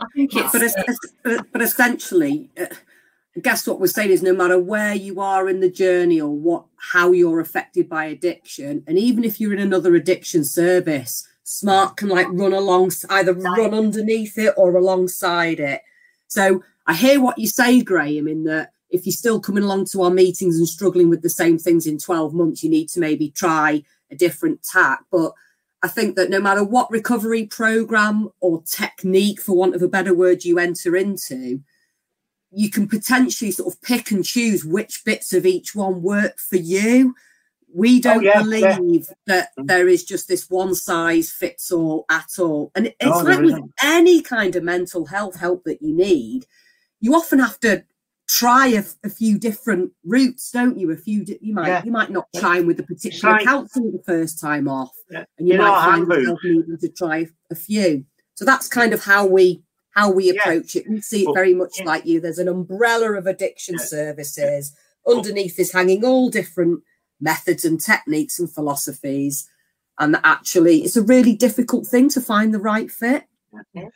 I think it's. But, es- es- but, but essentially, uh, guess what we're saying is no matter where you are in the journey or what how you're affected by addiction, and even if you're in another addiction service, smart can like run along either run underneath it or alongside it. So I hear what you say, Graham, in that if you're still coming along to our meetings and struggling with the same things in 12 months, you need to maybe try a different tack. But I think that no matter what recovery program or technique, for want of a better word, you enter into, you can potentially sort of pick and choose which bits of each one work for you. We oh, don't yeah, believe yeah. that there is just this one size fits all at all. And it's like with isn't. any kind of mental health help that you need, you often have to try a, a few different routes, don't you? A few di- you might Yeah. you might not chime with a particular like- counsellor the first time off, Yeah. and you, You know, might find yourself needing to try a few. So that's kind of how we how we Yeah. approach it. We see it But- very much yeah. like you. There's an umbrella of addiction Yeah. services. Underneath is hanging all different methods and techniques and philosophies. And actually, it's a really difficult thing to find the right fit. Yeah,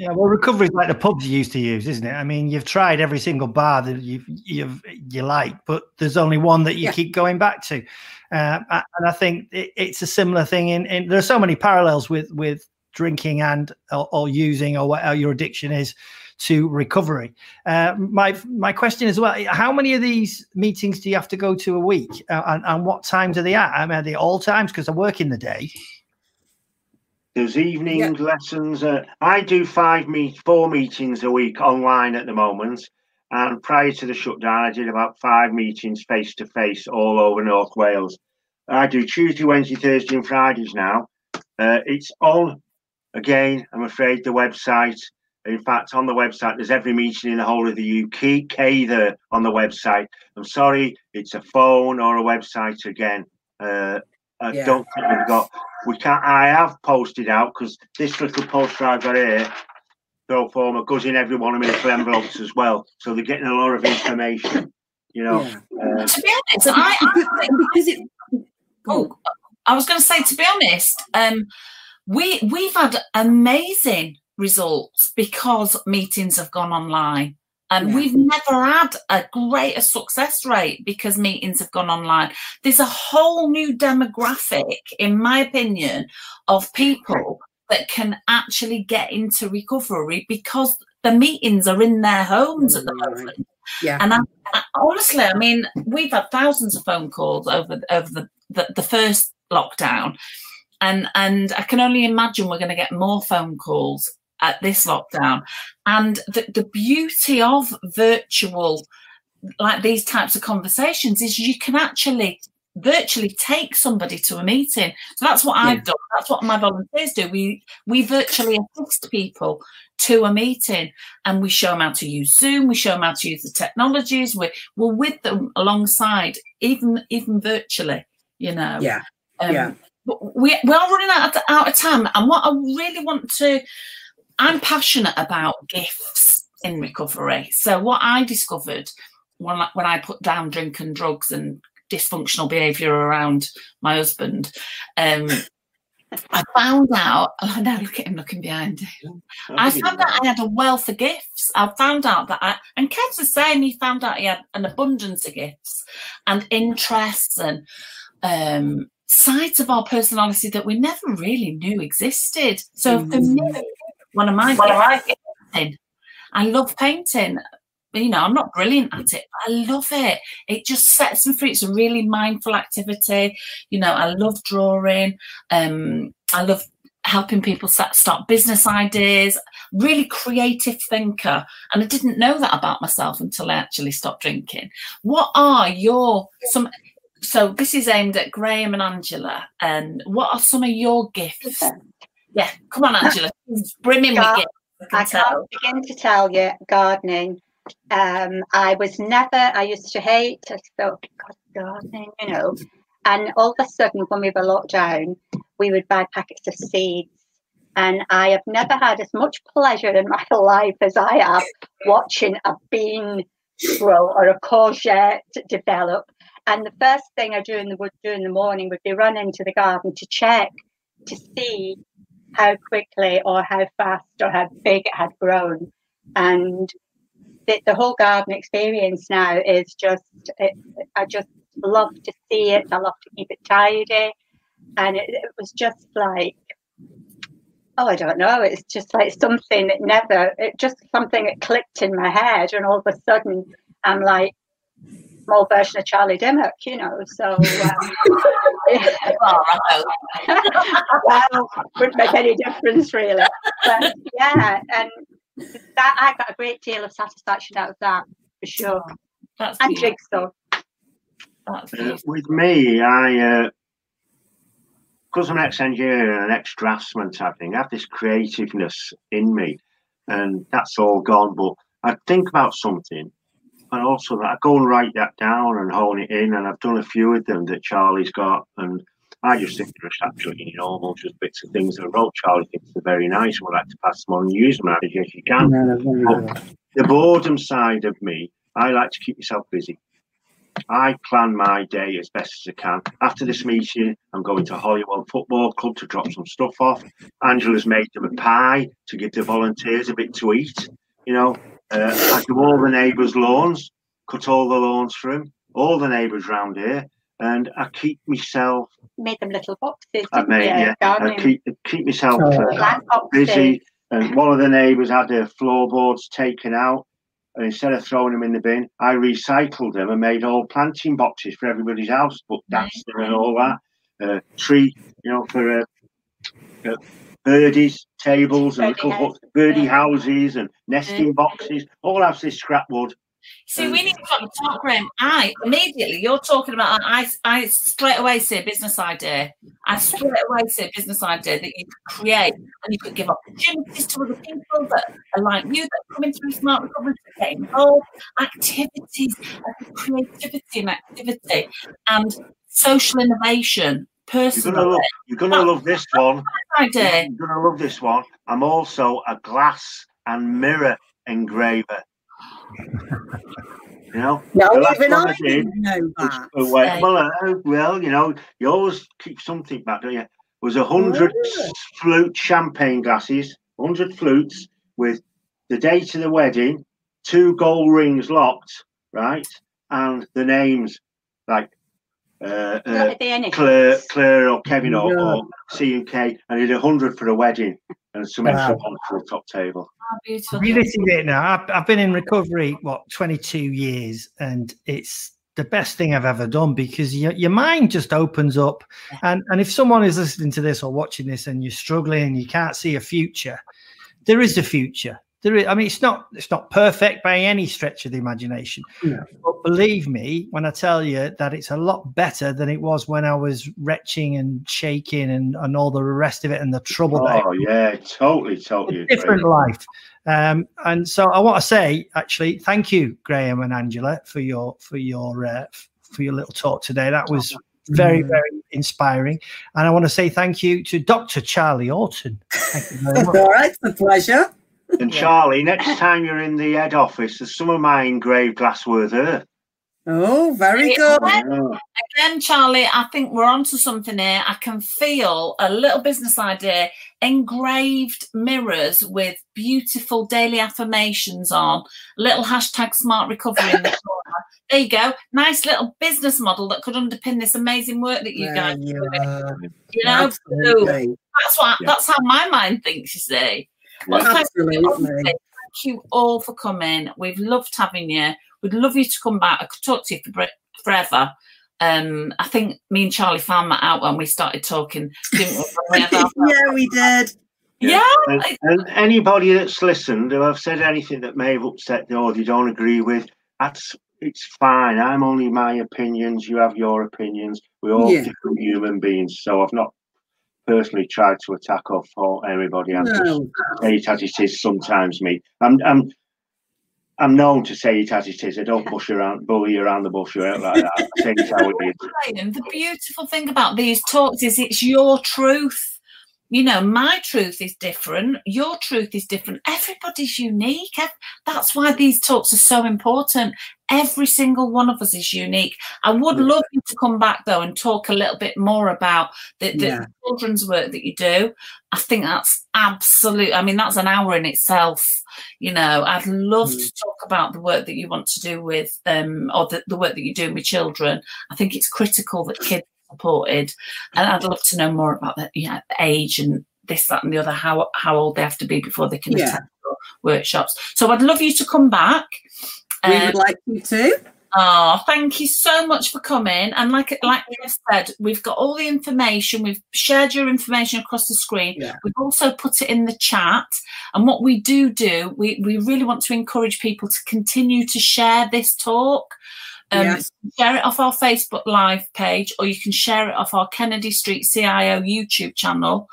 yeah. well, recovery is like the pubs you used to use, isn't it? I mean, you've tried every single bar that you've, you've you like, but there's only one that you Yeah. keep going back to. Uh, and I think it, it's a similar thing. In, in there are so many parallels with with drinking and or, or using or whatever your addiction is to recovery. Uh, my my question as well: How many of these meetings do you have to go to a week, uh, and, and what times are they at? I mean, are they all times? Because I work in the day. There's evening lessons. Uh, I do five meet, four meetings a week online at the moment. And prior to the shutdown, I did about five meetings face to face all over North Wales. I do Tuesday, Wednesday, Thursday, and Fridays now. Uh, it's on again. I'm afraid the website. In fact, on the website, there's every meeting in the whole of the UK there on the website. I'm sorry, it's a phone or a website again. Uh, I Yeah. don't think we've got. We can't. I have posted out because this little poster I've got here, pro forma, goes in every one of my little envelopes as well. So they're getting a lot of information. You know. Yeah. Uh, to be honest, I, I think because it, Oh, I was going to say, to be honest, um, we we've had amazing results because meetings have gone online. And Yeah. we've never had a greater success rate because meetings have gone online. There's a whole new demographic, in my opinion, of people that can actually get into recovery because the meetings are in their homes at the moment. yeah. And I, I, honestly, I mean, we've had thousands of phone calls over over the, the, the first lockdown, and and I can only imagine we're going to get more phone calls at this lockdown. And the, the beauty of virtual, like these types of conversations, is you can actually virtually take somebody to a meeting. So that's what Yeah. I've done. That's what my volunteers do. We we virtually assist people to a meeting and we show them how to use Zoom, we show them how to use the technologies, we're, we're with them alongside, even even virtually, you know. Yeah. Um, Yeah. But we, we are running out of, out of time. And what I really want to, I'm passionate about gifts in recovery. So what I discovered when I, when I put down drink and drugs and dysfunctional behaviour around my husband, um, I found out. Oh, now look at him looking behind him. I found out I had a wealth of gifts. I found out that I, and Kev's the same, he found out he had an abundance of gifts and interests and um, sides of our personality that we never really knew existed. So for me, one of my gifts is painting. I love painting. You know, I'm not brilliant at it, but I love it. It just sets me free. It's a really mindful activity. You know, I love drawing. Um, I love helping people start business ideas really creative thinker and i didn't know that about myself until i actually stopped drinking what are your some so this is aimed at graham and angela and what are some of your gifts yeah come on angela brimming with Gar- gifts I I can't begin to tell you gardening. Um, I was never. I used to hate. I thought, God, gardening, you know. And all of a sudden, when we were locked down, we would buy packets of seeds. And I have never had as much pleasure in my life as I have watching a bean grow or a courgette develop. And the first thing I do in the would do in the morning would be run into the garden to check to see how quickly or how fast or how big it had grown. And the, the whole garden experience now is just, it, I just love to see it. I love to keep it tidy. And it, it was just like, oh, I don't know. It's just like something that never, it just something that clicked in my head. And all of a sudden, I'm like, small version of Charlie Dimmock, you know. So, um, well, wouldn't make any difference really. But yeah, and that I got a great deal of satisfaction out of that for sure. That's and beautiful. jigsaw. That's Uh, with me, I because I'm an ex-engineer and an ex-draftsman type thing, I have this creativeness in me, and that's all gone. But I think about something, and also that I go and write that down and hone it in. And I've done a few of them that Charlie's got, and I just think they're just absolutely normal, just bits of things that I wrote. Charlie thinks they're very nice, would like to pass them on and use them as if you can. No, no, very good. the boredom side of me, I like to keep myself busy. I plan my day as best as I can. After this meeting, I'm going to Holywell Football Club to drop some stuff off. Angela's made them a pie to give the volunteers a bit to eat. You know, uh, I do all the neighbours' lawns, cut all the lawns for them, all the neighbours round here, and I keep myself. Made them little boxes. I made you? yeah, I keep keep myself Oh. uh, busy. And one of the neighbours had their floorboards taken out. And instead of throwing them in the bin, I recycled them and made all planting boxes for everybody's house, book dancing and all that. Uh, tree, you know, for uh, uh, birdies, tables and Birdie little birdie yeah. houses and nesting boxes, all have this scrap wood. See, we need to talk, Graham. I immediately, you're talking about, I, I straight away see a business idea. I straight away see a business idea that you could create and you could give opportunities to other people that are like you that are coming through smart recovery to get involved, activities, uh, creativity and activity, and social innovation. You're gonna love, you're gonna love this one. idea. You're gonna love this one. I'm also a glass and mirror engraver. You know, No, The last even I I did didn't know that. uh, well, Right. well, uh, well, you know, you always keep something back, don't you? Was a hundred Oh. flute champagne glasses, hundred flutes with the date of the wedding, two gold rings locked, right, and the names like uh, uh, Look at the initials. Claire, Claire or Kevin or, Yeah. or C and K, and did a hundred for a wedding and some extra Wow. ones for the top table. Oh, beautiful. Revisited it now. I've, I've been in recovery what 22 years, and it's the best thing I've ever done because your, your mind just opens up. And and if someone is listening to this or watching this and you're struggling and you can't see a future, there is a future. There is, I mean, it's not it's not perfect by any stretch of the imagination. No. But believe me when I tell you that it's a lot better than it was when I was retching and shaking and, and all the rest of it and the trouble that it Oh yeah, totally, totally. agree. different life. Um, and so I want to say, actually, thank you, Graham and Angela, for your for your uh, for your little talk today. That was very very inspiring. And I want to say thank you to Dr. Charlie Orton. Thank you very much. All right, it's a pleasure. And Yeah. Charlie, next time you're in the head office, there's some of my engraved glassware there. Oh, very good. Yeah. Again, Charlie, I think we're onto something here. I can feel a little business idea engraved mirrors with beautiful daily affirmations on, little hashtag smart recovery in the corner. There you go. Nice little business model that could underpin this amazing work that you There guys are you doing. are. You know, so Absolutely. that's what Yeah. that's how my mind thinks, you see. Well, thank you, Absolutely. honestly, thank you all for coming. We've loved having you. We'd love you to come back. I could talk to you for forever. Um, I think me and Charlie found that out when we started talking, didn't we? When we had our- yeah, we did. yeah, And, and anybody that's listened who have said anything that may have upset them or they don't agree with, that's it's fine. I'm only my opinions. You have your opinions. We're all Yeah. different human beings. So I've not personally tried to attack or fault everybody. I'm just No. say it as it is sometimes me. I'm I'm I'm known to say it as it is. I don't push around bully you around the bush or anything like that. I say it how it is. Graham, the beautiful thing about these talks is it's your truth. You know, my truth is different. Your truth is different. Everybody's unique. That's why these talks are so important. Every single one of us is unique. I would love you to come back though and talk a little bit more about the, the Yeah. children's work that you do. I think that's absolute. I mean, that's an hour in itself. You know, I'd love Mm. to talk about the work that you want to do with, um, or the, the work that you're doing with children. I think it's critical that kids are supported, and I'd love to know more about the, the age and this, that, and the other. How how old they have to be before they can Yeah. attend workshops. So I'd love you to come back. We would like you to. Oh, thank you so much for coming. And like like I said, we've got all the information. We've shared your information across the screen. Yeah. We've also put it in the chat. And what we do do, we, we really want to encourage people to continue to share this talk. Um, Yes. Share it off our Facebook Live page, or you can share it off our Kennedy Street CIO YouTube channel.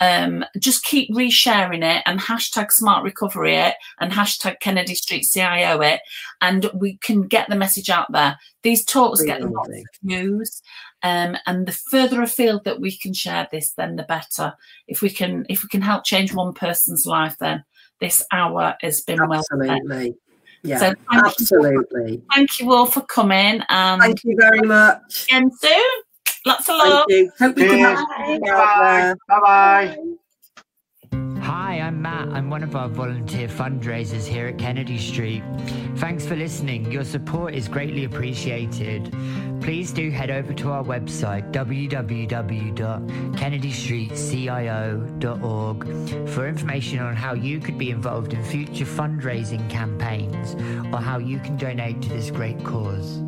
Um, just keep resharing it and hashtag Smart Recovery it and hashtag Kennedy Street CIO it, and we can get the message out there. These talks get Really lots of views, um, and the further afield that we can share this, then the better. If we can, if we can help change one person's life, then this hour has been well spent. Absolutely. Yeah, So thank you, absolutely. thank you all for coming, and Thank you very much. again soon. Lots of love. Thank you. Hope we can have you out Bye. Bye bye. Hi, I'm Matt. I'm one of our volunteer fundraisers here at Kennedy Street. Thanks for listening. Your support is greatly appreciated. Please do head over to our website www.kennedystreetcio.org for information on how you could be involved in future fundraising campaigns or how you can donate to this great cause.